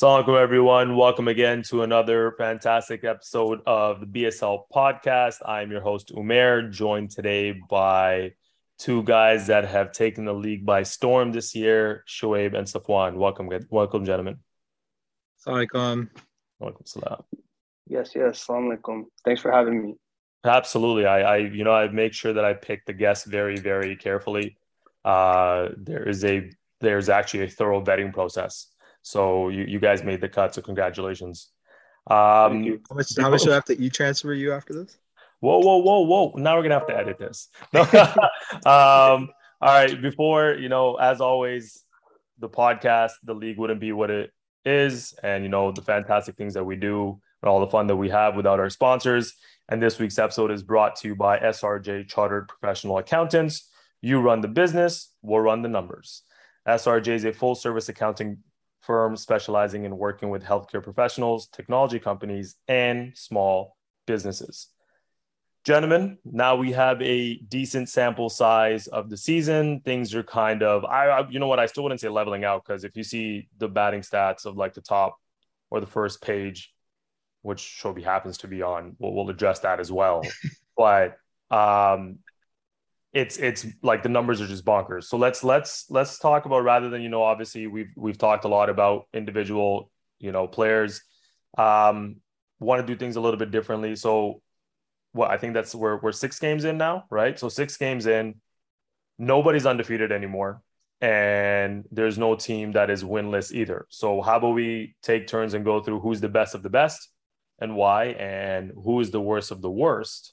Assalamualaikum, everyone. Welcome again to another fantastic episode of the BSL podcast. I'm your host, Umair, joined today by two guys that have taken the league by storm this year, Shoaib and Safwan. Welcome, welcome, gentlemen. Assalamualaikum. Welcome, salam. Yes, yes. Assalamualaikum. Thanks for having me. Absolutely. I, I, you know, I make sure that I pick the guests very, very carefully. Uh, there is a, there's actually a thorough vetting process. So you, you guys made the cut. So congratulations. Um, how much, how much do I have to e-transfer you after this? Whoa, whoa, whoa, whoa. Now we're going to have to edit this. um, all right. Before, you know, as always, the podcast, the league wouldn't be what it is. And, you know, the fantastic things that we do and all the fun that we have without our sponsors. And this week's episode is brought to you by SRJ Chartered Professional Accountants. You run the business, we'll run the numbers. SRJ is a full service accounting firm specializing in working with healthcare professionals, technology companies, and small businesses. Gentlemen, now we have a decent sample size of the season. Things are kind of, I, I you know what, I still wouldn't say leveling out because if you see the batting stats of like the top or the first page, which Shobi happens to be on, we'll, we'll address that as well. but um, it's it's like the numbers are just bonkers. So let's let's let's talk about rather than you know obviously we've we've talked a lot about individual you know players. Um, want to do things a little bit differently. So what I think that's we're we're six games in now, right? So six games in, nobody's undefeated anymore, and there's no team that is winless either. So how about we take turns and go through who's the best of the best and why, and who is the worst of the worst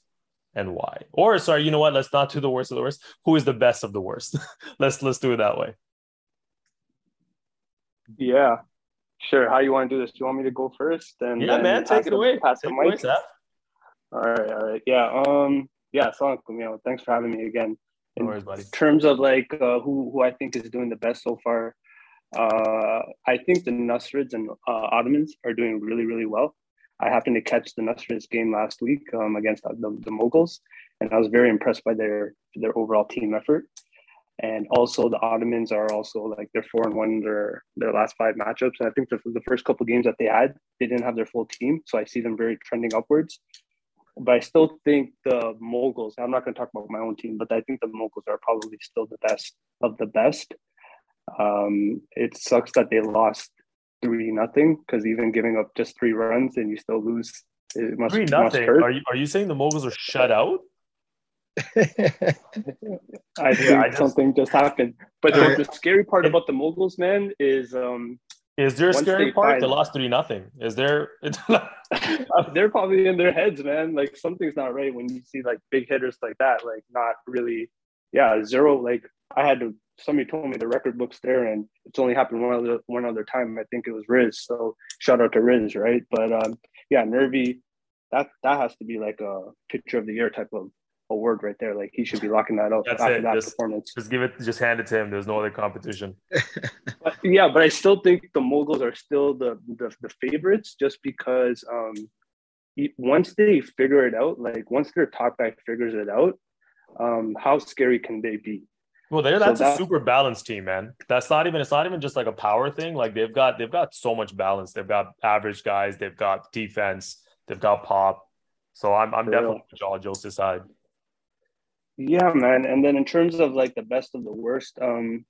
and why? Or sorry, you know what? Let's not do the worst of the worst. Who is the best of the worst? let's let's do it that way. Yeah, sure. How you want to do this? Do you want me to go first? And yeah, man, take it away. Pass take the mic. Away, all right, all right. Yeah. Um. Yeah. You know, thanks for having me again. In no worries, buddy. terms of like uh, who who I think is doing the best so far, uh, I think the Nasrids and uh, Ottomans are doing really really well. I happened to catch the Nasrids game last week um, against the, the Moguls, and I was very impressed by their their overall team effort. And also the Ottomans are also like they're four and one in their their last five matchups. And I think the, the first couple games that they had, they didn't have their full team, so I see them very trending upwards but I still think the Moguls. I'm not going to talk about my own team, but I think the Moguls are probably still the best of the best. Um, it sucks that they lost three nothing because even giving up just three runs and you still lose, it must three nothing. Are you are you saying the Moguls are shut out? I think yeah, I just, something just happened. But the, the, scary part about the Moguls, man, is um, is there a scary part? Find, they lost three nothing. Is there? they're probably in their heads, man. Like something's not right when you see like big hitters like that. Like not really. Yeah, zero. Like I had to. Somebody told me the record book's there, and it's only happened one other one other time. I think it was Riz. So shout out to Riz, right? But um, yeah, Nervy. That that has to be like a picture of the year type of award right there. Like he should be locking that up That's after it. that just, performance. Just give it, just hand it to him. There's no other competition. but, yeah, but I still think the Moguls are still the the, the favorites, just because um, once they figure it out, like once their top guy figures it out, um, how scary can they be? Well, there that's so a super balanced team, man. That's not even it's not even just like a power thing. Like they've got they've got so much balance. They've got average guys, they've got defense, they've got pop. So I'm I'm definitely on Jose's side. Yeah, man. And then in terms of like the best of the worst, um,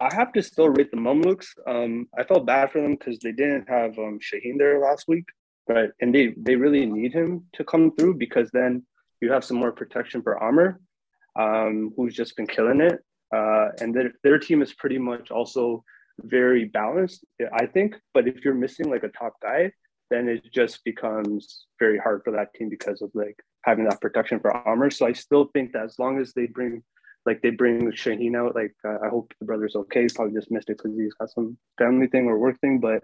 I have to still rate the Mamluks. Um, I felt bad for them because they didn't have um, Shaheen there last week, but and they they really need him to come through because then you have some more protection for Amr, um, who's just been killing it. Uh, and their their team is pretty much also very balanced, I think. But if you're missing like a top guy, then it just becomes very hard for that team because of like having that protection for Amr. So I still think that as long as they bring, like they bring Shaheen out, like uh, I hope the brother's okay. He's probably just missed it because he's got some family thing or work thing. But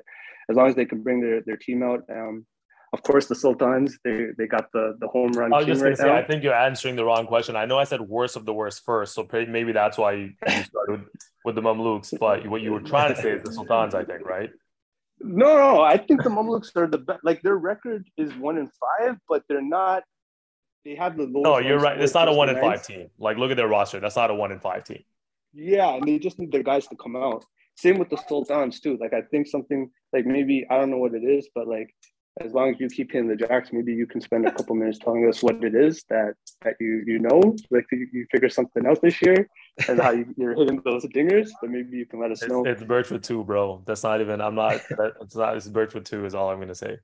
as long as they can bring their, their team out, um, of course the Sultans they they got the the home run. I was just gonna right say, now. I think you're answering the wrong question. I know I said worst of the worst first, so maybe that's why you started with the Mamluks. But what you were trying to say is the Sultans, I think, right? No, no, I think the Mamluks are the best. Like their record is one in five, but they're not they have the No, you're right. It's not a one in five team. Like look at their roster. That's not a one in five team. Yeah, and they just need their guys to come out. Same with the Sultans too. Like I think something like maybe I don't know what it is, but like as long as you keep hitting the jacks, maybe you can spend a couple minutes telling us what it is that that you you know, like you, you figure something out this year and how you, are hitting those dingers. But maybe you can let us it's, know. It's Birchwood two, bro. That's not even. I'm not. It's not. It's Birchwood two is all I'm gonna say.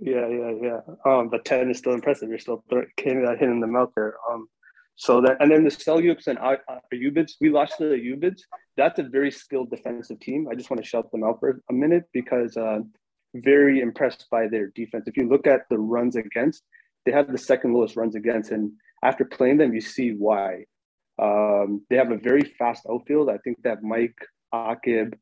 Yeah, yeah, yeah. Um, but ten is still impressive. You're still hitting that hitting them out there. Um, so that and then the Seljuks and Ayyubids, we lost to the Ayyubids. That's a very skilled defensive team. I just want to shout them out for a minute because uh, very impressed by their defense. If you look at the runs against, they have the second lowest runs against, and after playing them, you see why. Um, they have a very fast outfield. I think that Mike Akib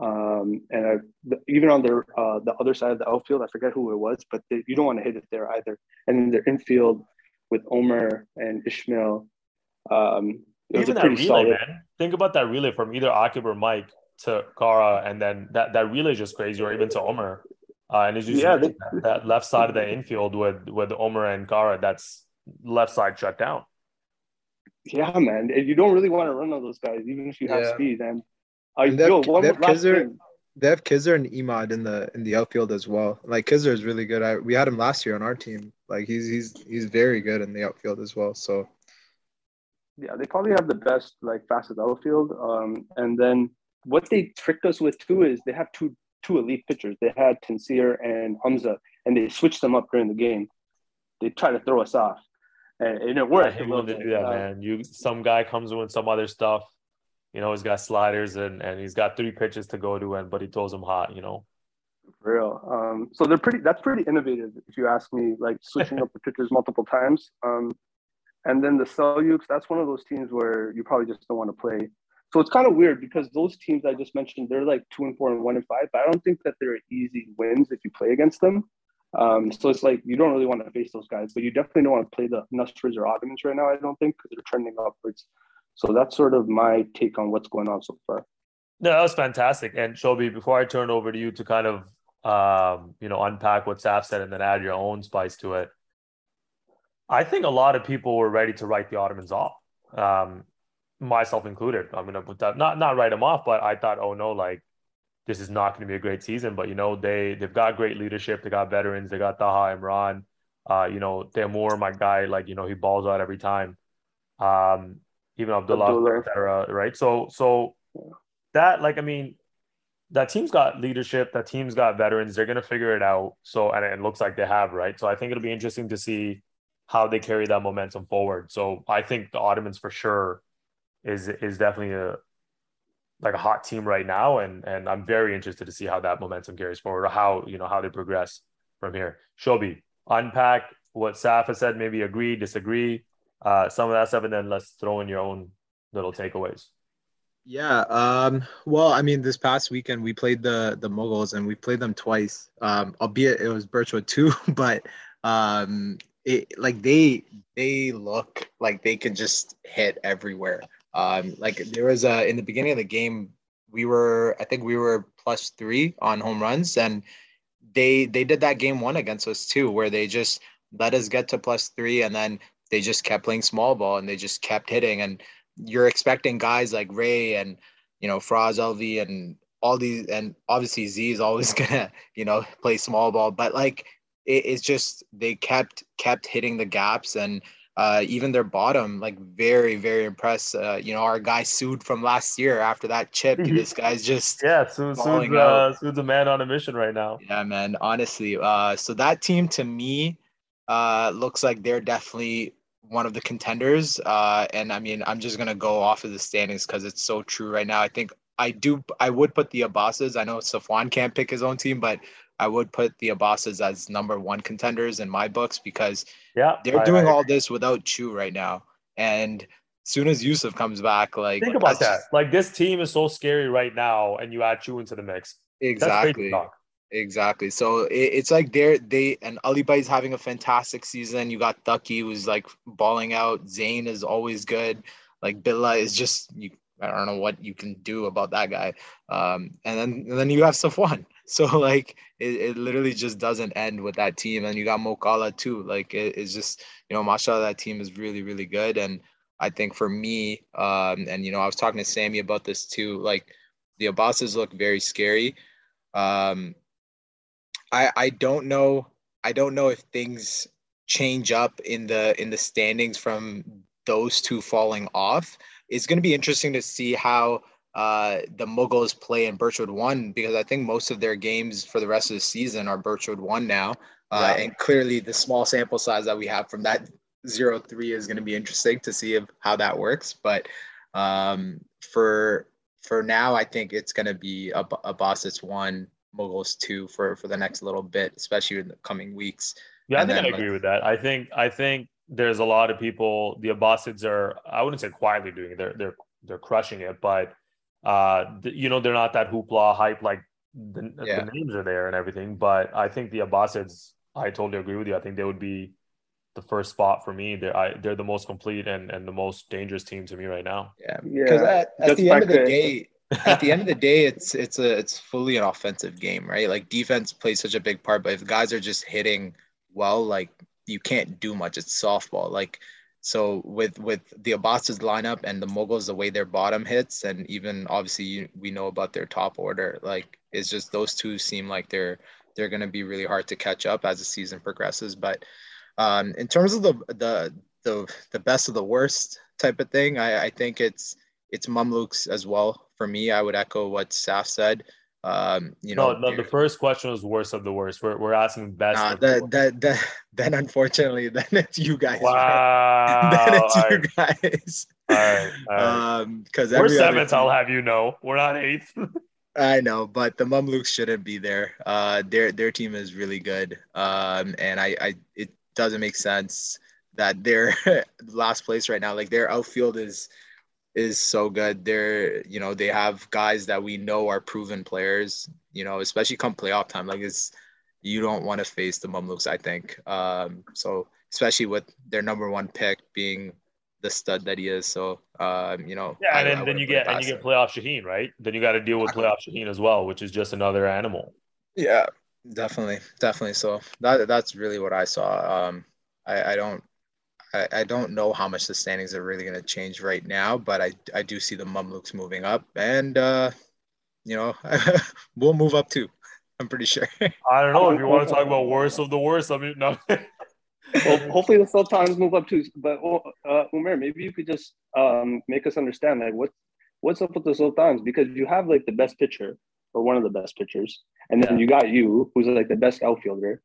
um, and uh, even on their uh, the other side of the outfield, I forget who it was, but they, you don't want to hit it there either. And then their infield with Omer and Ishmael. Um, it even that relay, solid. man. Think about that relay from either Akib or Mike to Kara, and then that that relay is just crazy, or even to Omer. Uh, and it's just yeah, they, that, that, left side of the infield with with Omer and Kara, that's left side shut down. Yeah, man. and You don't really want to run on those guys, even if you have yeah. speed. And, uh, and they have, yo, they have Kizer, they have Kizer and Emad in the in the outfield as well. Like Kizer is really good. I, we had him last year on our team. Like he's he's he's very good in the outfield as well. So yeah, they probably have the best like fastest outfield. Um, and then what they tricked us with too is they have two two elite pitchers. They had Tansir and Hamza, and they switched them up during the game. They tried to throw us off, and, and it worked. I hate when they do that, uh, man. You some guy comes with some other stuff. You know, he's got sliders and and he's got three pitches to go to, and but he throws them hot. You know. For real. Um, so they're pretty. That's pretty innovative, if you ask me. Like switching up the pitchers multiple times. Um, and then the Seljuks, that's one of those teams where you probably just don't want to play so it's kind of weird because those teams I just mentioned, they're like two and four and one and five, but I don't think that they're easy wins if you play against them. Um, so it's like you don't really want to face those guys, but you definitely don't want to play the Nusras or Ottomans right now, I don't think, because they're trending upwards. So that's sort of my take on what's going on so far. No, that was fantastic. And Shobi, before I turn over to you to kind of um, you know, unpack what Saf said and then add your own spice to it. I think a lot of people were ready to write the Ottomans off. Um, myself included. I'm gonna put that not not write them off, but I thought, oh no, like this is not going to be a great season. But you know, they they've got great leadership. They got veterans. They got Taha Imran. Uh, you know, Tamur, my guy, like you know, he balls out every time. Um, even Abdullah, Abdullah. etc. Right. So so that like I mean, that team's got leadership. That team's got veterans. They're gonna figure it out. So and it looks like they have right. So I think it'll be interesting to see how they carry that momentum forward. So I think the Ottomans for sure is is definitely a like a hot team right now, and and I'm very interested to see how that momentum carries forward, or how you know how they progress from here. Shobi, unpack what Safa said, maybe agree, disagree, uh, some of that stuff, and then let's throw in your own little takeaways. Yeah. Um, well, I mean, this past weekend we played the the Mughals and we played them twice. Um, albeit it was Birchwood two, but um, it like they they look like they can just hit everywhere. Um, like there was a in the beginning of the game, we were I think we were plus three on home runs, and they they did that game one against us too, where they just let us get to plus three, and then they just kept playing small ball and they just kept hitting. And you're expecting guys like Ray and you know Faraz Alvi and all these, and obviously Z is always gonna you know play small ball, but like it, it's just they kept kept hitting the gaps and uh, even their bottom, like very, very impressed. Uh, you know, our guy sued from last year after that chip. Mm-hmm. This guy's just yeah, Sued, Sued's, uh, Sued's a man on a mission right now. Yeah, man. Honestly, uh, so that team to me uh, looks like they're definitely one of the contenders. Uh, and I mean, I'm just gonna go off of the standings because it's so true right now. I think I do. I would put the Abbasids. I know Safwan can't pick his own team, but I would put the Abbasids as number one contenders in my books because yeah, they're I, doing I all this without Chu right now. And soon as Yusuf comes back, like think about that. Like this team is so scary right now, and you add Chu into the mix. Exactly. Exactly. So it, it's like they're they and Ali is having a fantastic season. You got Thucky who's like balling out. Zane is always good. Like Billa is just you I don't know what you can do about that guy. Um, and then and then you have Safwan. So like it, it literally just doesn't end with that team. And you got Mokala too. Like it, it's just you know, mashallah, that team is really really good. And I think for me, um, and you know, I was talking to Sammy about this too. Like the Abbasids look very scary. Um, I I don't know. I don't know if things change up in the in the standings from those two falling off. It's going to be interesting to see how uh, the Mughals play in Birchwood One because I think most of their games for the rest of the season are Birchwood One now, uh, yeah. and clearly the small sample size that we have from that zero three is going to be interesting to see if, how that works. But um, for for now, I think it's going to be a, Abbasids one, Mughals two for for the next little bit, especially in the coming weeks. Yeah, and I think then, I agree with that. I think I think there's a lot of people. The Abbasids are I wouldn't say quietly doing it. They're they're they're crushing it, but uh, you know, they're not that hoopla hype like the, yeah. the, names are there and everything. But I think the Abbasids, I totally agree with you. I think they would be the first spot for me. They're I, they're the most complete and, and the most dangerous team to me right now. Yeah, because yeah. at, at the end of the day, at the end of the day, it's it's a it's fully an offensive game, right? Like defense plays such a big part, but if guys are just hitting well, like you can't do much. It's softball. Like so with with the Abbas's lineup and the Mughals, the way their bottom hits, and even obviously you, we know about their top order, like it's just those two seem like they're they're going to be really hard to catch up as the season progresses. But um, in terms of the the the the best of the worst type of thing, I, I think it's it's Mamluks as well. For me, I would echo what Saf said. Um, you know, no, no. The first question was worst of the worst. We're, we're asking best. Nah, that, that, that, then unfortunately, then it's you guys. Wow. then it's all you right. guys. All right. All right. Um, because we're seventh. I'll have you know, we're not eighth. I know, but the Mamluks shouldn't be there. Uh, their their team is really good. Um, and I, I it doesn't make sense that they're last place right now. Like their outfield is is so good. They're, you know, they have guys that we know are proven players, you know, especially come playoff time. Like it's, you don't want to face the Mamluks, I think. Um, so especially with their number one pick being the stud that he is. So, um, you know, yeah, and I, then, I then you get and you get playoff Shaheen, right? Then you got to deal with playoff Shaheen as well, which is just another animal. Yeah, definitely, definitely. So that that's really what I saw. Um, I, I don't I, I don't know how much the standings are really going to change right now, but I, I do see the Mamluks moving up, and uh, you know we'll move up too. I'm pretty sure. I don't know if you want to talk about worst of the worst. I mean, no. well, hopefully the Sultans move up too. But uh, Umair, maybe you could just um, make us understand like what what's up with the Sultans because you have like the best pitcher or one of the best pitchers, and then yeah. you got you, who's like the best outfielder,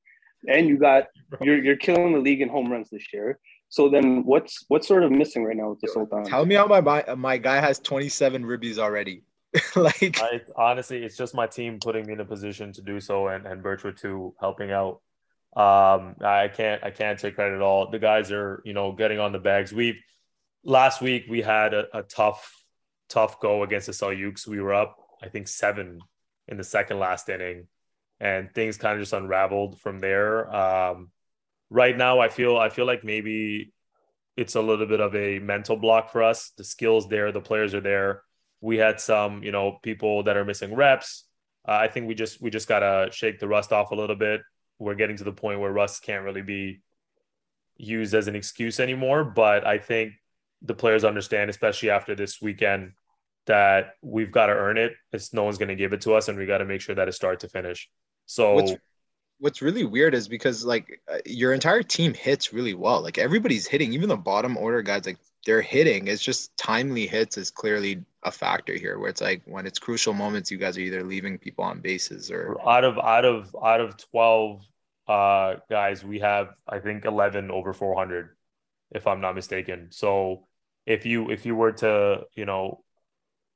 and you got you're you're killing the league in home runs this year. So then, what's what's sort of missing right now with the Sultan? Tell me how my my guy has 27 ribbies already. like I, honestly, it's just my team putting me in a position to do so, and and Birchwood two helping out. Um, I can't I can't take credit at all. The guys are you know getting on the bags. We last week we had a, a tough tough go against the Seljuks. We were up I think seven in the second last inning, and things kind of just unraveled from there. Um, right now I feel I feel like maybe it's a little bit of a mental block for us. The skills there, the players are there. We had some, you know, people that are missing reps. Uh, I think we just we just gotta shake the rust off a little bit. We're getting to the point where rust can't really be used as an excuse anymore. But I think the players understand, especially after this weekend, that we've got to earn it. It's no one's going to give it to us, and we got to make sure that it's start to finish. So what's, what's really weird is because like uh, your entire team hits really well. Like everybody's hitting, even the bottom order guys, like they're hitting. It's just timely hits is clearly a factor here, where it's like when it's crucial moments, you guys are either leaving people on bases or out of out of out of twelve uh guys, we have I think eleven over four hundred, if I'm not mistaken. So if you if you were to you know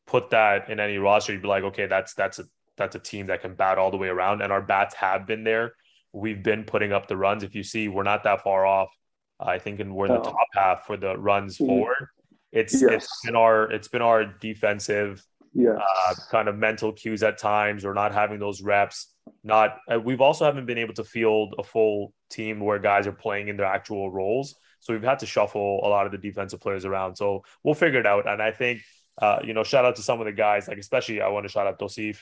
put that in any roster, you'd be like, okay, that's that's a that's a team that can bat all the way around, and our bats have been there. We've been putting up the runs. If you see, we're not that far off. I think, and we're in the top half for the runs mm-hmm. forward. It's yes. it's been our it's been our defensive yes. uh, kind of mental cues at times, or not having those reps. Not uh, we've also haven't been able to field a full team where guys are playing in their actual roles. So we've had to shuffle a lot of the defensive players around. So we'll figure it out. And I think, uh, you know, shout out to some of the guys, like especially I want to shout out Tosif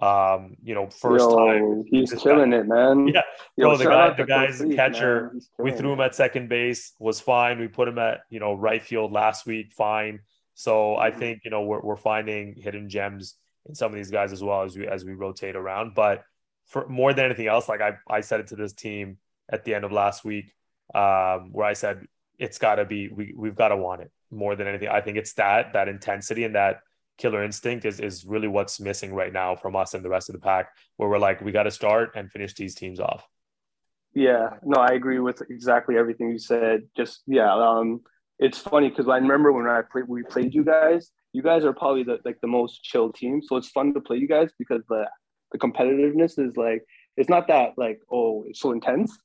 um, you know, first Yo, time. He's killing it, man. Yeah. Yo, Bro, the guy, the guy's the catcher. We threw him at second base, was fine. We put him at, you know, right field last week, fine. So I mm-hmm. think, you know, we're, we're finding hidden gems in some of these guys as well as we as we rotate around. But for more than anything else, like I, I said it to this team at the end of last week, um, where I said it's got to be we we've got to want it more than anything. I think it's that that intensity and that killer instinct is is really what's missing right now from us and the rest of the pack, where we're like we got to start and finish these teams off. Yeah, no, I agree with exactly everything you said. Just yeah, um, it's funny because I remember when I played, we played you guys. You guys are probably the like the most chill team, so it's fun to play you guys because the the competitiveness is like it's not that like oh it's so intense.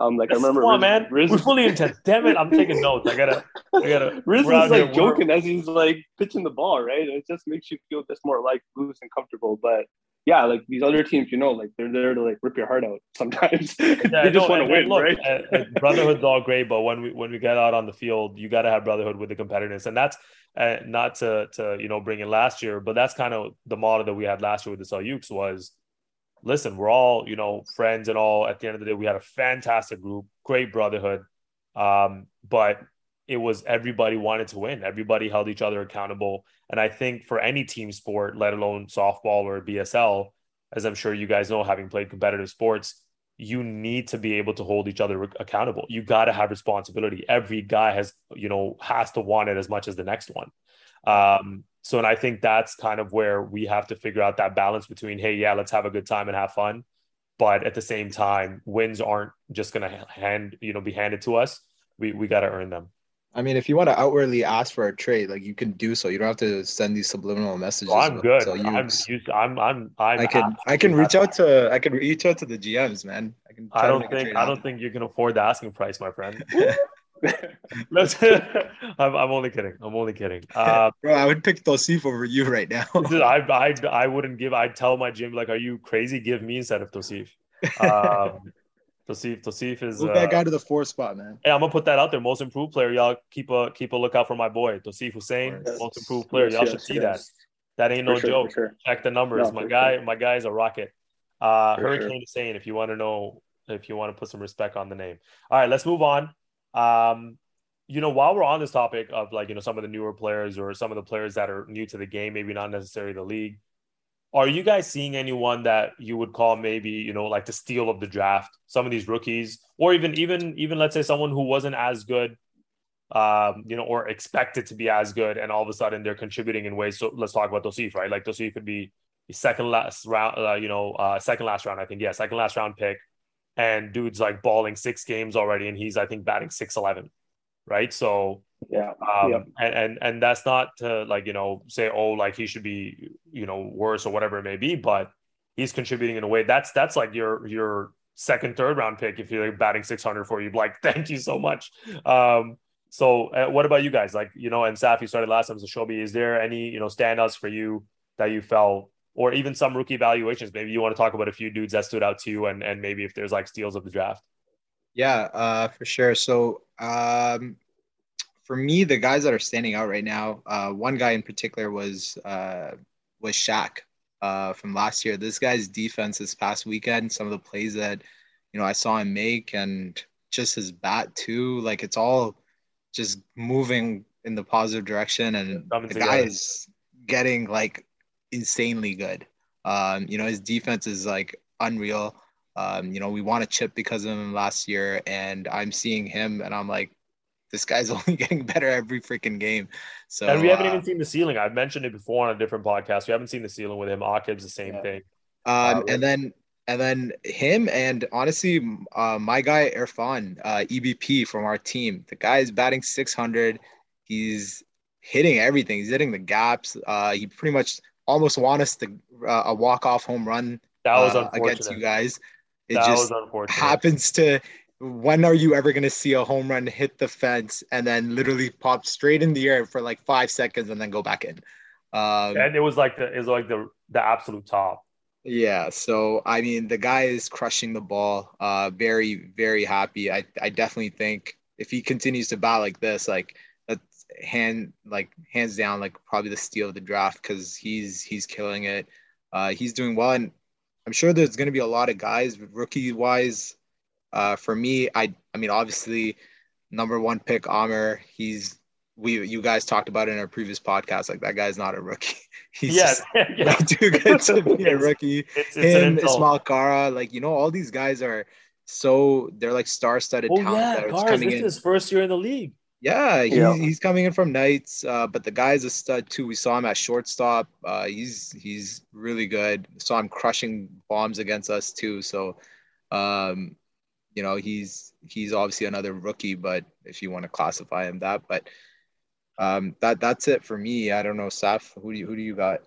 Um, like I remember, come on, Riz, man, Riz, we're fully intense. Damn it, I'm taking notes. I gotta, I gotta. Riz is like joking as he's like pitching the ball, right? It just makes you feel just more like loose and comfortable. But yeah, like these other teams, you know, like they're there to like rip your heart out sometimes. Yeah, they just want to win, look, right? brotherhood's all great, but when we when we get out on the field, you got to have brotherhood with the competitiveness, and that's uh, not to to you know bring in last year, but that's kind of the model that we had last year with the Seljuks was, listen, we're all you know friends and all. At the end of the day, we had a fantastic group, great brotherhood, um, but it was everybody wanted to win. Everybody held each other accountable. And I think for any team sport, let alone softball or BSL, as I'm sure you guys know, having played competitive sports, you need to be able to hold each other accountable. You got to have responsibility. Every guy has, you know, has to want it as much as the next one. Um, so, and I think that's kind of where we have to figure out that balance between, hey, yeah, let's have a good time and have fun, but at the same time, wins aren't just going to hand, you know, be handed to us. We we got to earn them. I mean, if you want to outwardly ask for a trade, like you can do so. You don't have to send these subliminal messages. Well, I'm good. So you, I'm, I'm, I'm, I'm, I can, I can reach out to, I can reach out to the GMs, man. I can. I don't think, I don't think you can afford the asking price, my friend. Let's. I'm, I'm only kidding. I'm only kidding. Uh, Bro, I would pick Tosif over you right now. I, I, I wouldn't give. I'd tell my gym like, "Are you crazy? Give me instead of Tosif." Um, Tosif, Tosif is Move that uh, guy to the four spot, man. Hey, I'm gonna put that out there. Most improved player, y'all keep a keep a lookout for my boy Tosif Hussein. Yes. Most improved player, y'all yes, should see yes. that. That ain't no sure, joke. Sure. Check the numbers. No, my guy, sure. my guy is a rocket. Uh, Hurricane Hussein, if you want to know, if you want to put some respect on the name. All right, let's move on. Um, you know, while we're on this topic of like you know some of the newer players or some of the players that are new to the game, maybe not necessarily the league are you guys seeing anyone that you would call maybe you know like the steal of the draft? Some of these rookies or even even even let's say someone who wasn't as good um you know or expected to be as good and all of a sudden they're contributing in ways. So let's talk about Tosif right? Like Tosif could be second last round uh, you know uh second last round I think. Yeah second last round pick and dude's like balling six games already and he's I think batting 611 right? So yeah. Um, and, and and that's not to like you know say oh like he should be you know worse or whatever it may be, but he's contributing in a way that's that's like your your second third round pick if you're like batting 600 for you. Like thank you so much. Um so uh, what about you guys? Like you know and safi started last time so shobi is there any you know standouts for you that you felt or even some rookie evaluations maybe you want to talk about a few dudes that stood out to you and and maybe if there's like steals of the draft yeah uh for sure so um for me, the guys that are standing out right now, uh, one guy in particular was uh, was Shaq uh, from last year. This guy's defense this past weekend, some of the plays that you know I saw him make, and just his bat too. Like it's all just moving in the positive direction, and the guy is getting like insanely good. Um, you know, his defense is like unreal. Um, you know, we won a chip because of him last year, and I'm seeing him, and I'm like, this guy's only getting better every freaking game. So and we haven't uh, even seen the ceiling. I've mentioned it before on a different podcast. We haven't seen the ceiling with him. Akib's the same yeah. thing. Um, uh, and then and then him and honestly, uh, my guy Irfan, uh, EVP from our team. The guy is batting 600. He's hitting everything. He's hitting the gaps. Uh, he pretty much almost want us to uh, a walk off home run. That was uh, against you guys. It that just happens to when are you ever going to see a home run hit the fence and then literally pop straight in the air for like five seconds and then go back in? Um, and it was like the it was like the the absolute top. Yeah, so I mean, the guy is crushing the ball. Uh, very very happy. I I definitely think if he continues to bat like this, like hand like hands down, like probably the steal of the draft because he's he's killing it. Uh, he's doing well, and I'm sure there's going to be a lot of guys rookie wise uh, for me, I I mean, obviously, number one pick Amr. He's we you guys talked about it in our previous podcast. Like that guy's not a rookie. He's yeah. like, too good to be a rookie. It's, it's Him, insult. Ismail Kara, like you know, all these guys are so they're like star-studded Oh talent yeah, that coming this in. is his first year in the league. Yeah, he's, Yeah. he's coming in from Knights, uh, but the guy's a stud too. We saw him at shortstop. Uh, he's he's really good. Saw him crushing bombs against us too. So, um, you know, he's he's obviously another rookie, but if you want to classify him that, but um, that that's it for me. I don't know, Saf. Who do you who do you got?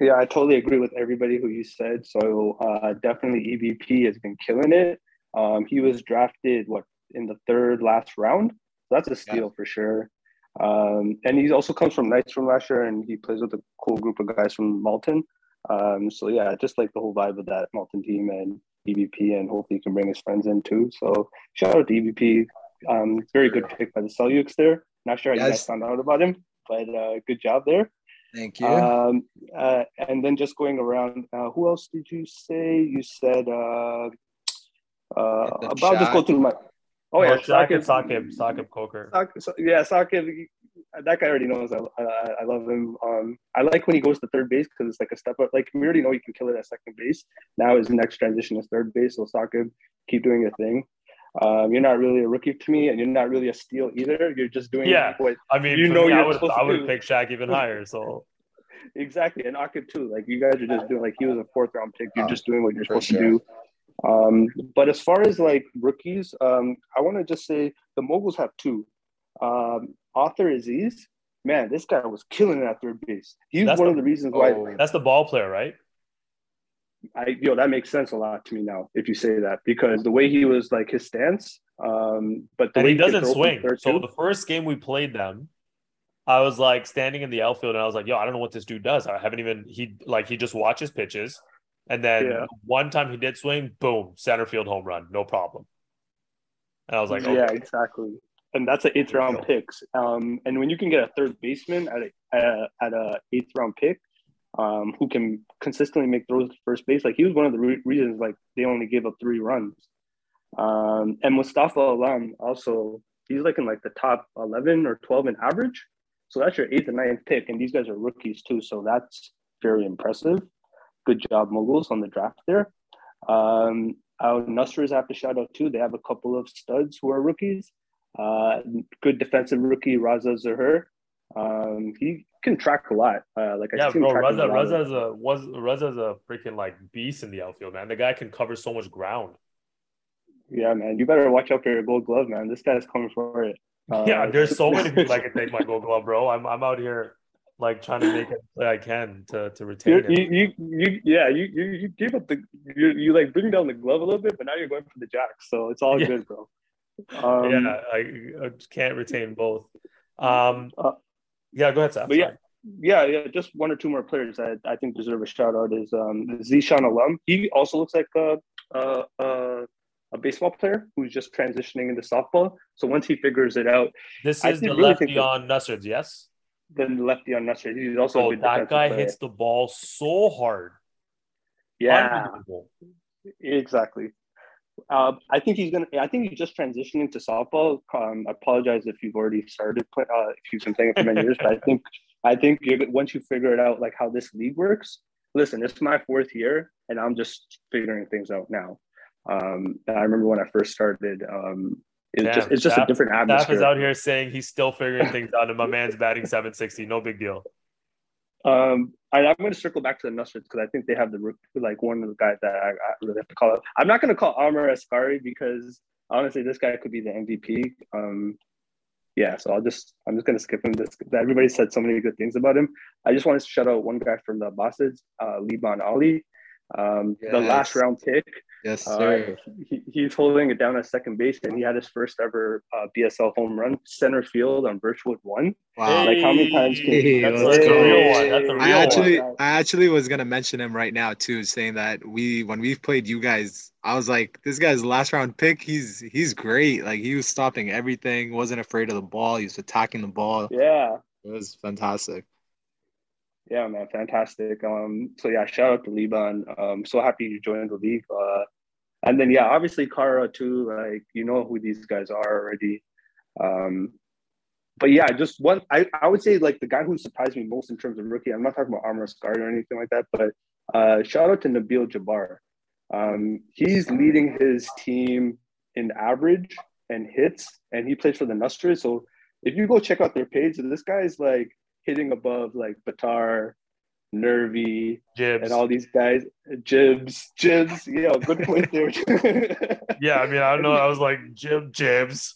Yeah, I totally agree with everybody who you said. So uh, definitely EVP has been killing it. Um, he was drafted what in the third last round. So that's a steal for sure. Um, and he also comes from Knights from last year, and he plays with a cool group of guys from Malton. Um, so yeah, just like the whole vibe of that Malton team and EVP, and hopefully he can bring his friends in too. So shout out to EVP. Um, very good pick by the Celtics there. Not sure how you guys found out about him, but uh, good job there. Thank you. Um, uh, and then just going around, uh, who else did you say? You said uh, uh, about just go through my. Oh yeah, Sakib, Sakib. Sakib, Sakib Coker. Sak- Sa- yeah, Sakib. That guy already knows. I, I, I love him. Um, I like when he goes to third base because it's like a step up. Like we already know he can kill it at second base. Now his next transition is third base. So Sakib, keep doing your thing. Um, you're not really a rookie to me, and you're not really a steal either. You're just doing Yeah. what I mean, You know me, I you're would supposed I would pick Shaq even higher. So Exactly, and Akib too. Like you guys are just doing like he was a fourth round pick. You're just doing what you're for supposed sure. to do. Um, but as far as like rookies, um, I want to just say the moguls have two. Um, Author Aziz, man, this guy was killing it at third base. He's That's one the- of the reasons why Oh. that's the ball player, right? I yo that makes sense a lot to me now if you say that because the way he was like his stance, um, but the And way he doesn't swing. So the first game we played them, I was like standing in the outfield and I was like, yo, I don't know what this dude does. I haven't even he like he just watches pitches. And then Yeah. one time he did swing, boom, center field home run, no problem. And I was like, yeah, exactly. And that's an eighth round pick. Um, and when you can get a third baseman at a, at a, at a eighth round pick, um, who can consistently make throws to first base, like he was one of the re- reasons like they only gave up three runs. Um, and Mustafa Alam also, he's like in like the top eleven or twelve in average. So that's your eighth and ninth pick, and these guys are rookies too. So that's very impressive. Good job, moguls, on the draft there. Um, our Nusras have to shout out too. They have a couple of studs who are rookies. Uh, good defensive rookie Raza Zahir. Um, he can track a lot. Uh, like I Yeah, him bro, Raza, a lot of- Raza's a was Raza's a freaking like beast in the outfield, man. The guy can cover so much ground. Yeah, man, you better watch out for your gold glove, man. This guy's coming for it. Uh, yeah, there's so many people that can take my gold glove, bro. I'm I'm out here like trying to make it play I can to to retain You, it. you, you, you, yeah, you, you, you gave up the, you, you like bring down the glove a little bit, but now you're going for the jacks, so it's all Yeah. good, bro. Um, yeah, I, I can't retain both. Um, Uh, yeah, go ahead, Saf. but yeah, yeah, yeah, just one or two more players that I think deserve a shout out is um, Zishan Alum. He also looks like a, a, a, a baseball player who's just transitioning into softball. So once he figures it out, this is the really lefty on Nasrids, yes. Then the lefty on Nusra, he's also a Oh, that guy player. hits the ball so hard. Yeah, Exactly. Uh, I think he's gonna. I think he's just transitioning to softball. Um, I apologize if you've already started. Play, uh, if you've been playing it for many years, but I think I think once you figure it out, like how this league works. Listen, it's my fourth year, and I'm just figuring things out now. Um, I remember when I first started. Um, it's Damn, just it's just Saf- a different Saf atmosphere. is out here saying he's still figuring things out, and my man's batting 760. No big deal. Um, I, I'm going to circle back to the Nasrids because I think they have the like one of the guys that I, I really have to call out. I'm not going to call Amr Ascari because honestly, this guy could be the MVP. Um, yeah, so I'll just I'm just going to skip him. This everybody said so many good things about him. I just wanted to shout out one guy from the Bosses, uh, Liban Ali, um, the last round pick. Yes, Uh, sir. he, he's holding it down at second base, and he had his first ever uh, BSL home run, center field on Birchwood one. wow. Like how many times? Can, Hey, That's, let's that's a real one. That's a real I actually, one. I actually was gonna mention him right now too, saying that we when we've played you guys, I was like, this guy's last round pick. He's he's great. Like he was stopping everything, wasn't afraid of the ball. He was attacking the ball. Yeah, It was fantastic. Yeah, man, fantastic. Um, so yeah, shout out to Liban. Um, so happy you joined the league. Uh, and then yeah, obviously Kara too. Like you know who these guys are already. Um, but yeah, just one. I, I would say like the guy who surprised me most in terms of rookie. I'm not talking about Amr Ascari or anything like that, but uh, shout out to Nabil Jabbar. Um, he's leading his team in average and hits, and he plays for the Nusra. So if you go check out their page, this guy's like hitting above like Batar, Nervy, Jibs. and all these guys. Jibs, Jibs. Yeah, good point there. yeah, I mean, I don't know. I was like Jib Jibs.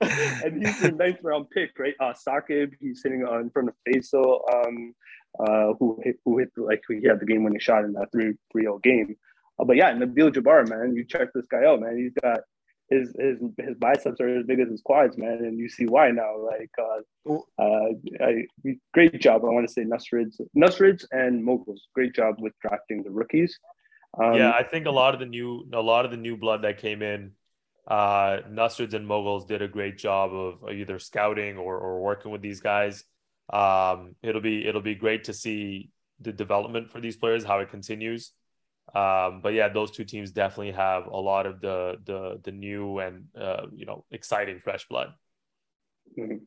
and he's the ninth round pick, right? Uh, Sakib, he's hitting on in front of Faisal, um, uh, who hit, who hit like he had the game winning shot in that 3 3 0 game. Uh, but yeah, Nabil Jabbar, man, you check this guy out, man. He's got his his his biceps are as big as his quads, man, and you see why now. Like, uh, uh, I, great job. I want to say Nusrids, Nusrids and Moguls. Great job with drafting the rookies. Um, yeah, I think a lot of the new a lot of the new blood that came in, uh, Nusrids and Moguls did a great job of either scouting or or working with these guys. Um, it'll be it'll be great to see the development for these players, how it continues. Um, but yeah, those two teams definitely have a lot of the the the new and uh, you know exciting fresh blood. Mm-hmm.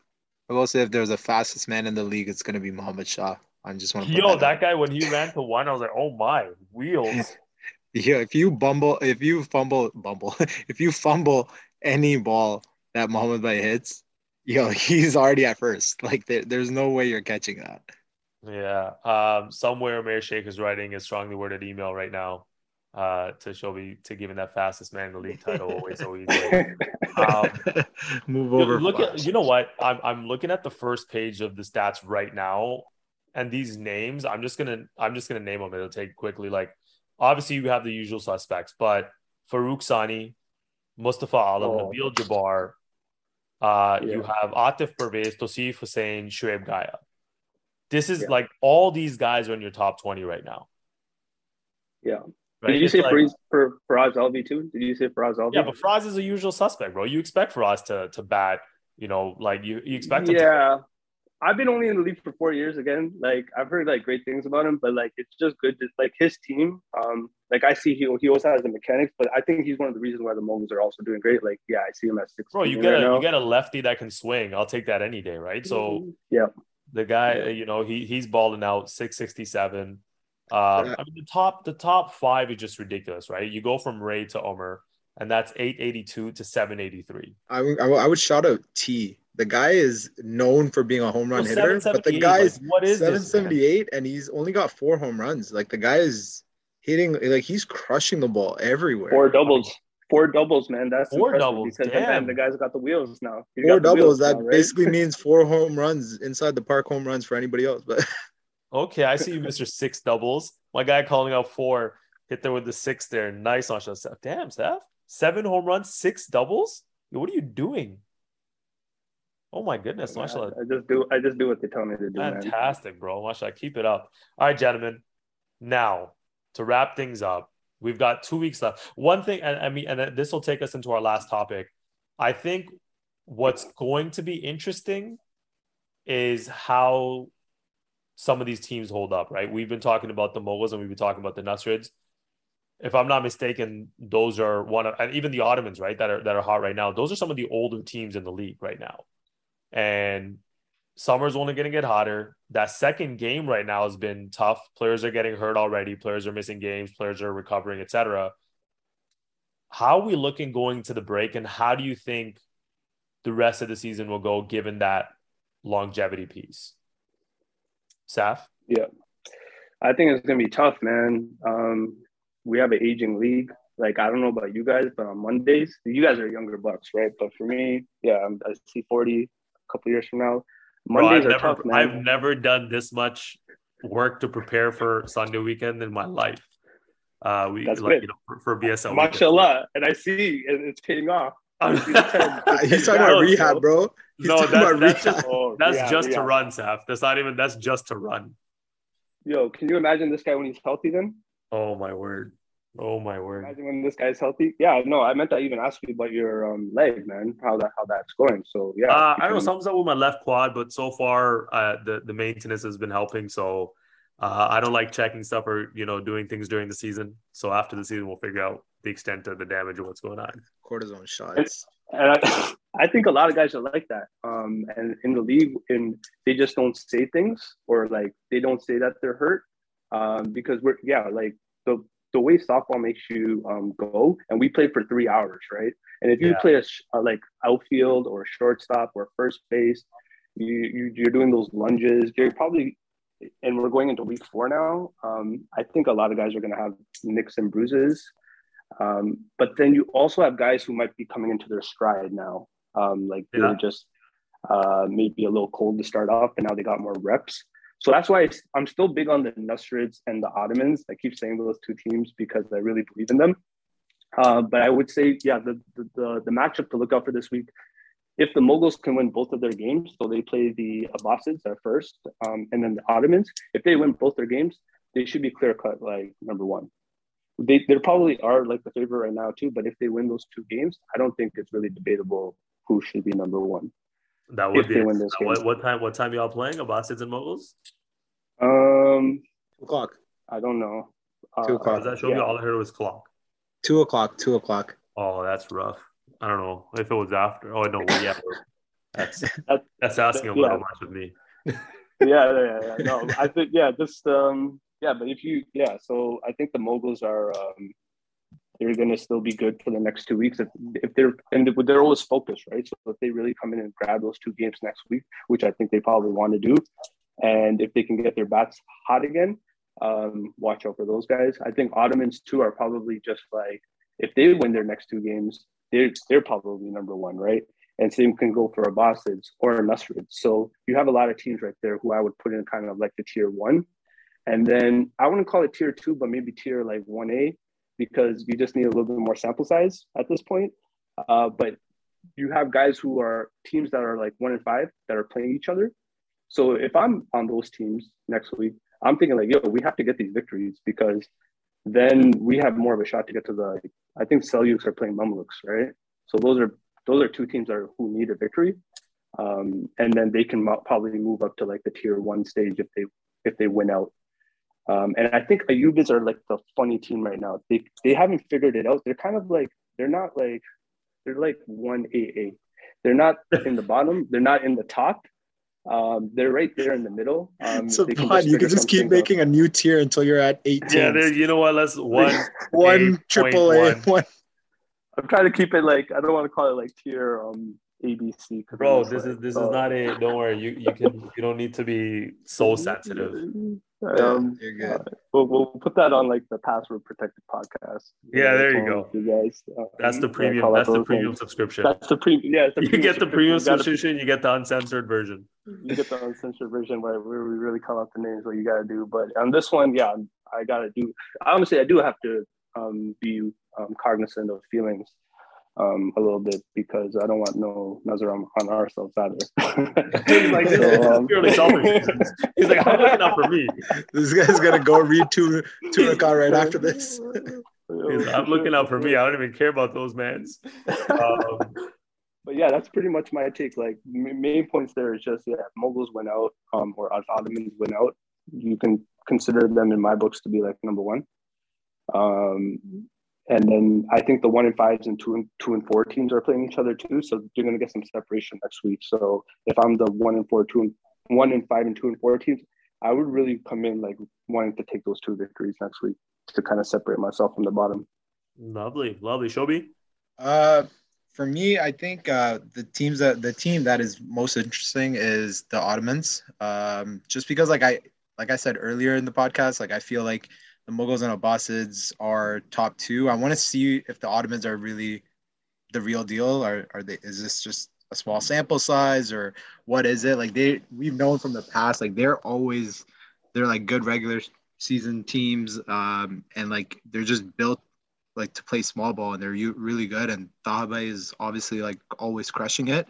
I will say if there's a fastest man in the league, it's going to be Mohamed Shah. I just want to yo that, that guy when he ran to one, I was like, oh my wheels. yeah, if you bumble, if you fumble, bumble, if you fumble any ball that Mohamed Bay hits, yo, he's already at first. Like there, there's no way you're catching that. Yeah. Um, somewhere Mayor Sheikh is writing a strongly worded email right now uh, to Shelby to give him that fastest man in the league title always so easy. Um, Move over. Look at you know what? I'm I'm looking at the first page of the stats right now, and these names. I'm just gonna I'm just gonna name them. It'll take quickly. Like obviously you have the usual suspects, but Farouk Sani, Mustafa Alam, oh. Nabil Jabbar. Uh, yeah. You have Atif Pervez, Tosif Hussein, Shuaib Gaya. This is yeah. like all these guys are in your top 20 right now. Yeah. Right? Did you it's say like, for Faraz Alvi too? Did you say Faraz Alvi? Yeah, but Faraz is a usual suspect, bro. You expect Faraz to to bat, you know, like you, you expect him Yeah. To- I've been only in the league for four years again. Like I've heard like great things about him, but like it's just good to like his team. Um, like I see he he also has the mechanics, but I think he's one of the reasons why the Moguls are also doing great. Like yeah, I see him at six. Bro, you get right a now. you get a lefty that can swing. I'll take that any day, right? So yeah, the guy, you know, he he's balling out 667. Um, I mean, the top the top five is just ridiculous, right? You go from Ray to Omer, and that's 882 to 783. I, I, I would shout out T. The guy is known for being a home run well, hitter, but the guy's like, what is 778 this, and he's only got four home runs. Like the guy is hitting, like he's crushing the ball everywhere. Four doubles four doubles, man. That's four doubles because Damn. the, the guy's got the wheels now. He's four doubles. That now, right? basically means four home runs inside the park home runs for anybody else. But okay, I see you, Mister Six Doubles. My guy calling out four, hit there with the six there. Nice on shot, Steph. Damn, Steph. Seven home runs, six doubles. What are you doing? Oh my goodness, yeah, I just do I just do what they tell me to do. Fantastic, man. bro. Mashallah. Keep it up. All right, gentlemen. Now to wrap things up, We've got two weeks left. One thing, and I mean, and this will take us into our last topic. I think what's going to be interesting is how some of these teams hold up, right? We've been talking about the Moguls and we've been talking about the Nusrids. If I'm not mistaken, those are one of, and even the Ottomans, right, that are that are hot right now. Those are some of the older teams in the league right now, and summer's only going to get hotter. That second game right now has been tough. Players are getting hurt already. Players are missing games. Players are recovering, etc. How are we looking going to the break, and how do you think the rest of the season will go given that longevity piece? Saf? Yeah, I think it's going to be tough, man. Um, we have an aging league. Like I don't know about you guys, but on Mondays, you guys are younger bucks, right? But for me, yeah, I see forty a couple years from now. Mondays Bro, I've never, tough, I've never done this much work to prepare for Sunday weekend in my life. Uh, we That's like, good. you know, for, for BSL. Mashallah, and I see it's paying off. He's talking about rehab, bro. He's no, that, that's just, oh, that's rehab, just rehab. to run, Saf. That's not even. That's just to run. Yo, can you imagine this guy when he's healthy? Then. Oh my word. Oh my word! Imagine when this guy's healthy. Yeah, no, I meant to even ask you about your um, leg, man. How that how that's going. So yeah, uh, I don't know. Something's up with my left quad, but so far uh, the the maintenance has been helping. So uh, I don't like checking stuff or you know doing things during the season. So after the season, we'll figure out the extent of the damage of what's going on. Cortisone shots. And I, I think a lot of guys are like that. Um, and in the league, and they just don't say things or like they don't say that they're hurt. Um, because we're yeah, like the the way softball makes you um, go, and we play for three hours, right? And if you Yeah. play a, sh- a like outfield or shortstop or first base, you, you you're doing those lunges. You're probably, and we're going into week four now. Um, I think a lot of guys are going to have nicks and bruises. Um, but then you also have guys who might be coming into their stride now. Um, like they Yeah. were just uh, maybe a little cold to start off, and now they got more reps. So that's why I'm still big on the Nasrids and the Ottomans. I keep saying those two teams because I really believe in them. Uh, but I would say, yeah, the, the the the matchup to look out for this week. If the Mughals can win both of their games, so they play the Abbasids at first, um, and then the Ottomans. If they win both their games, they should be clear cut like number one. They they probably are like the favorite right now too. But if they win those two games, I don't think it's really debatable who should be number one. That would If be they win this what, game. what time what time y'all playing? Abbasids and Mughals? Um, Two o'clock. I don't know. Two Uh, o'clock. Does that show yeah. me all I heard was clock? Two o'clock. Two o'clock. Oh, that's rough. I don't know if it was after. Oh no, yeah, that's That- that's asking a yeah. much of me. yeah, yeah, yeah. No, I think yeah, just um, yeah. But if you yeah, so I think the mughals are um, they're gonna still be good for the next two weeks if if they're and they're always focused, right? So if they really come in and grab those two games next week, which I think they probably want to do, and if they can get their bats hot again, um, watch out for those guys. I think Ottomans too are probably just like if they win their next two games, they're they're probably number one, right? And same can go for Abbasids or Nasrid. So you have a lot of teams right there who I would put in kind of like the tier one. And then I wouldn't call it tier two, but maybe tier like 1A because you just need a little bit more sample size at this point. Uh, but you have guys who are teams that are like one in five that are playing each other. So if I'm on those teams next week, I'm thinking like, yo, we have to get these victories because then we have more of a shot to get to the. I think Seljuks are playing Mamluks, right? So those are those are two teams that are, who need a victory, um, and then they can probably move up to like the tier one stage if they if they win out. Um, and I think Ayyubids are like the funny team right now. They they haven't figured it out. They're kind of like they're not like they're like one AA. They're not in the bottom. They're not in the top. Um, they're right there in the middle. Um, so they can you can just keep something out. making a new tier until you're at eight teams. Yeah, you know what? Let's one. one triple A one. I'm trying to keep it like I don't want to call it like tier um ABC. 'cause Bro, this like, is this uh, is not a. Don't worry, you you can you don't need to be so sensitive. Um, You're good. we'll, we'll put that on like the password protected podcast. Yeah, there you go. You guys. um, That's the premium. That's the premium names. subscription. That's the premium. Yeah, the You get the premium subscription. subscription. You get the uncensored version. You, you get the uncensored version where where we really call out the names. What you gotta do, but on this one, yeah, I gotta do. Honestly, I do have to um, be um, cognizant of feelings um, a little bit because I don't want no nazar on, on ourselves either. He's like, this, So, this is um, purely selfish. He's like, I'm looking out for me. This guy's gonna go read two two account right after this. Like, I'm looking out for me. I don't even care about those mans. Um, but yeah, that's pretty much my take. Like m- main points there is just yeah, if mughals went out, um, or if Ottomans went out, you can consider them in my books to be like number one. Um, and then I think the one and fives and two and two and four teams are playing each other too, so you're gonna get some separation next week. So if I'm the one and four, two and one and five and two and four teams, I would really come in like wanting to take those two victories next week to kind of separate myself from the bottom. lovely, lovely. Shobi. Uh, for me, I think uh, the teams that the team that is most interesting is the Ottomans. Um, just because, like I like I said earlier in the podcast, like I feel like the Mughals and Abbasids are top two. I want to see if the Ottomans are really the real deal, or are they? Is this just a small sample size, or what is it? Like they, we've known from the past, like they're always they're like good regular season teams, um, and like they're just built like to play small ball and they're really good and Tahabe is obviously like always crushing it.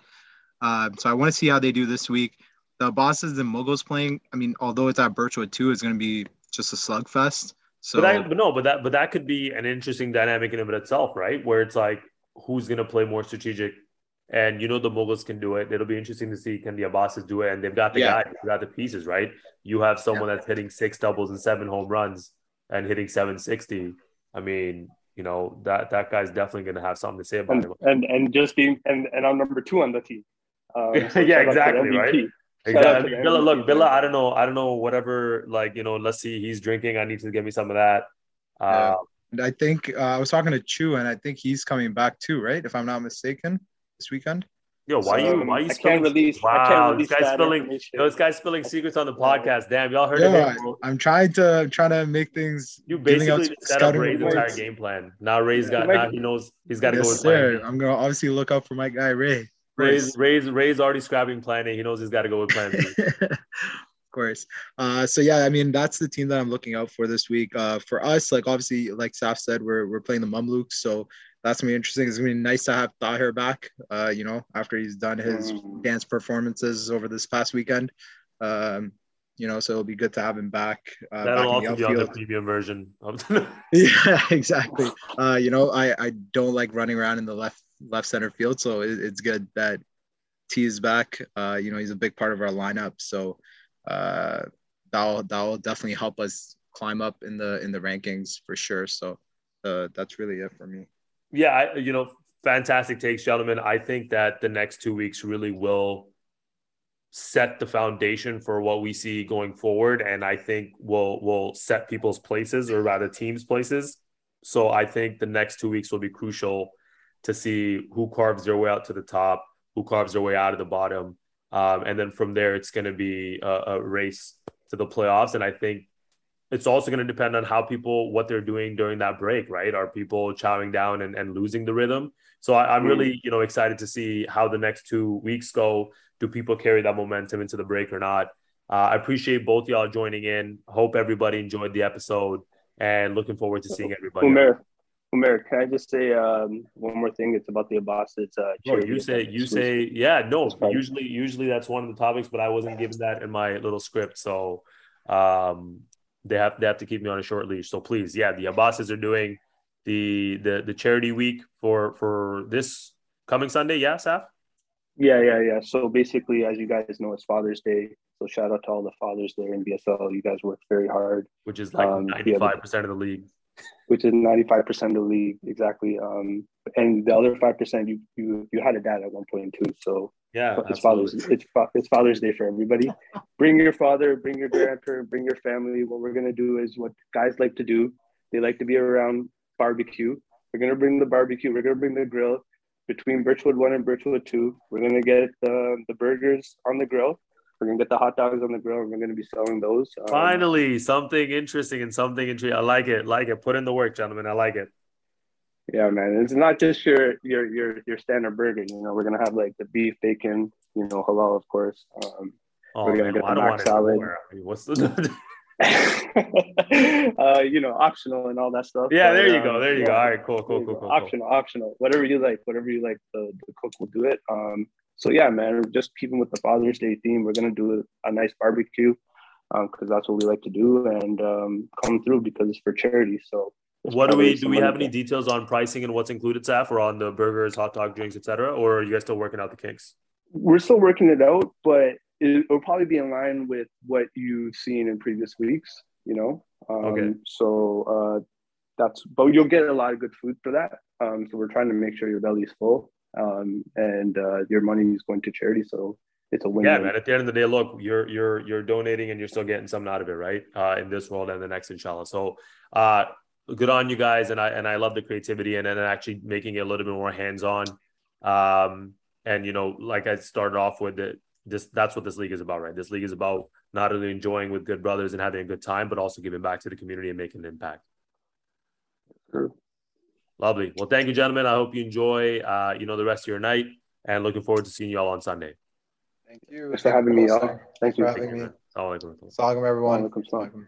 Um, so I want to see how they do this week. The bosses and Mughals playing, I mean, although it's at Birchwood two, it's going to be just a slugfest. So but, that, but no, but that but that could be an interesting dynamic in and of itself, right? Where it's like who's gonna play more strategic, and you know the Mughals can do it. It'll be interesting to see can the Abbasids do it, and they've got the Yeah. guys, they've got the pieces, right? You have someone that's hitting six doubles and seven home runs and hitting seven sixty. I mean, you know that that guy's definitely going to have something to say about and, him. And and just being and and I'm number two on the team. Um, so yeah exactly, right? Exactly. Villa, look, Villa. I don't know. I don't know. Whatever. Like you know, let's see. He's drinking. I need to give me some of that. Yeah. Uh, I think uh, I was talking to Chu, and I think he's coming back too, right? If I'm not mistaken, this weekend. Yo, why so, you why you I spilling? Can't release, wow, can't release this guy's spilling. Yo, this guy's spilling secrets on the podcast. Damn, y'all heard yeah, it. I'm trying to trying to make things. You basically set up Ray's entire game plan. Now Ray's got now he knows he's got to yes, go with sir. plan. I'm gonna obviously look out for my guy Ray. Ray's Ray's Ray's already scrapping plan A. He knows he's got to go with plan B. of course. Uh, so yeah, I mean that's the team that I'm looking out for this week. Uh, for us, like obviously, like Saf said, we're we're playing the Mamluks, so that's gonna be interesting. It's gonna be nice to have Tahir back. Uh, you know, after he's done his mm. dance performances over this past weekend. Um, you know, so it'll be good to have him back. Uh, That'll back also be on the premium version. yeah, exactly. Uh, you know, I I don't like running around in the left left center field, so it, it's good that T is back. Uh, you know, he's a big part of our lineup, so uh, that'll that'll definitely help us climb up in the in the rankings for sure. So uh, that's really it for me yeah, I, you know, fantastic takes, gentlemen. I think that the next two weeks really will set the foundation for what we see going forward, and I think will will set people's places, or rather, teams' places. So I think the next two weeks will be crucial to see who carves their way out to the top, who carves their way out of the bottom, um, and then from there, it's going to be a, a race to the playoffs. And I think it's also going to depend on how people what they're doing during that break right? Are people chowing down and, and losing the rhythm? So I, am really you know excited to see how the next two weeks go. Do people carry that momentum into the break or not? Uh, i appreciate both y'all joining in. Hope everybody enjoyed the episode and looking forward to seeing everybody. Umer, Umer, can I just say um, one more thing? It's about the Abbas. It's uh, oh, you say you say yeah. No, usually usually that's one of the topics, but I wasn't given that in my little script. So um, they have they have to keep me on a short leash. So please, yeah, the Abbas's are doing the the the charity week for for this coming Sunday. Yeah, Saf. Yeah, yeah, yeah. So basically, as you guys know, it's Father's Day. So shout out to all the fathers there in BSL. You guys work very hard. Which is like um, ninety five percent of the league. Which is ninety five percent of the league, exactly. Um, and the other five percent, you you you had a dad at one point too. So yeah, it's Father's it's it's Father's Day for everybody. bring your father, bring your grandparent, bring your family. What we're gonna do is what guys like to do. They like to be around barbecue. We're gonna bring the barbecue. We're gonna bring the grill. Between Birchwood One and Birchwood Two, we're gonna get the the burgers on the grill. We're gonna get the hot dogs on the grill. And we're gonna be selling those. Um, Finally, something interesting and something intriguing. I like it. Like it. Put in the work, gentlemen. I like it. Yeah, man. It's not just your your your your standard burger. You know, we're gonna have like the beef, bacon, you know, halal, of course. Um, oh, we're gonna man, get well, the mac salad. I mean, what's the uh, you know, optional and all that stuff. Yeah, but, there you um, go. There you yeah, go. All right, cool, cool, cool, cool. Optional, cool. optional. Whatever you like, whatever you like, the, the cook will do it. Um, so yeah, man, just keeping with the Father's Day theme, we're gonna do a nice barbecue because um, that's what we like to do and um, come through because it's for charity. So what do we do? We have any details on pricing and what's included, Saf, or on the burgers, hot dog, drinks, etc., or are you guys still working out the kinks? We're still working it out, but it, will probably be in line with what you've seen in previous weeks. You know, um, okay. So uh, that's, but you'll get a lot of good food for that. Um, so we're trying to make sure your belly's full um, and uh, your money is going to charity. So it's a win. Yeah, man. At the end of the day, look, you're you're you're donating and you're still getting something out of it, right? Uh, in this world and the next, inshallah. So, uh, good on you guys, and I and I love the creativity and then actually making it a little bit more hands on. Um, and you know, like I started off with it, this that's what this league is about, right? This league is about not only enjoying with good brothers and having a good time, but also giving back to the community and making an impact. Sure. Lovely. Well, thank you, gentlemen. I hope you enjoy, uh, you know, the rest of your night, and looking forward to seeing you all on Sunday. Thank you. Thanks for having me, y'all. Thank you. For having me. Assalamu alaikum, everyone.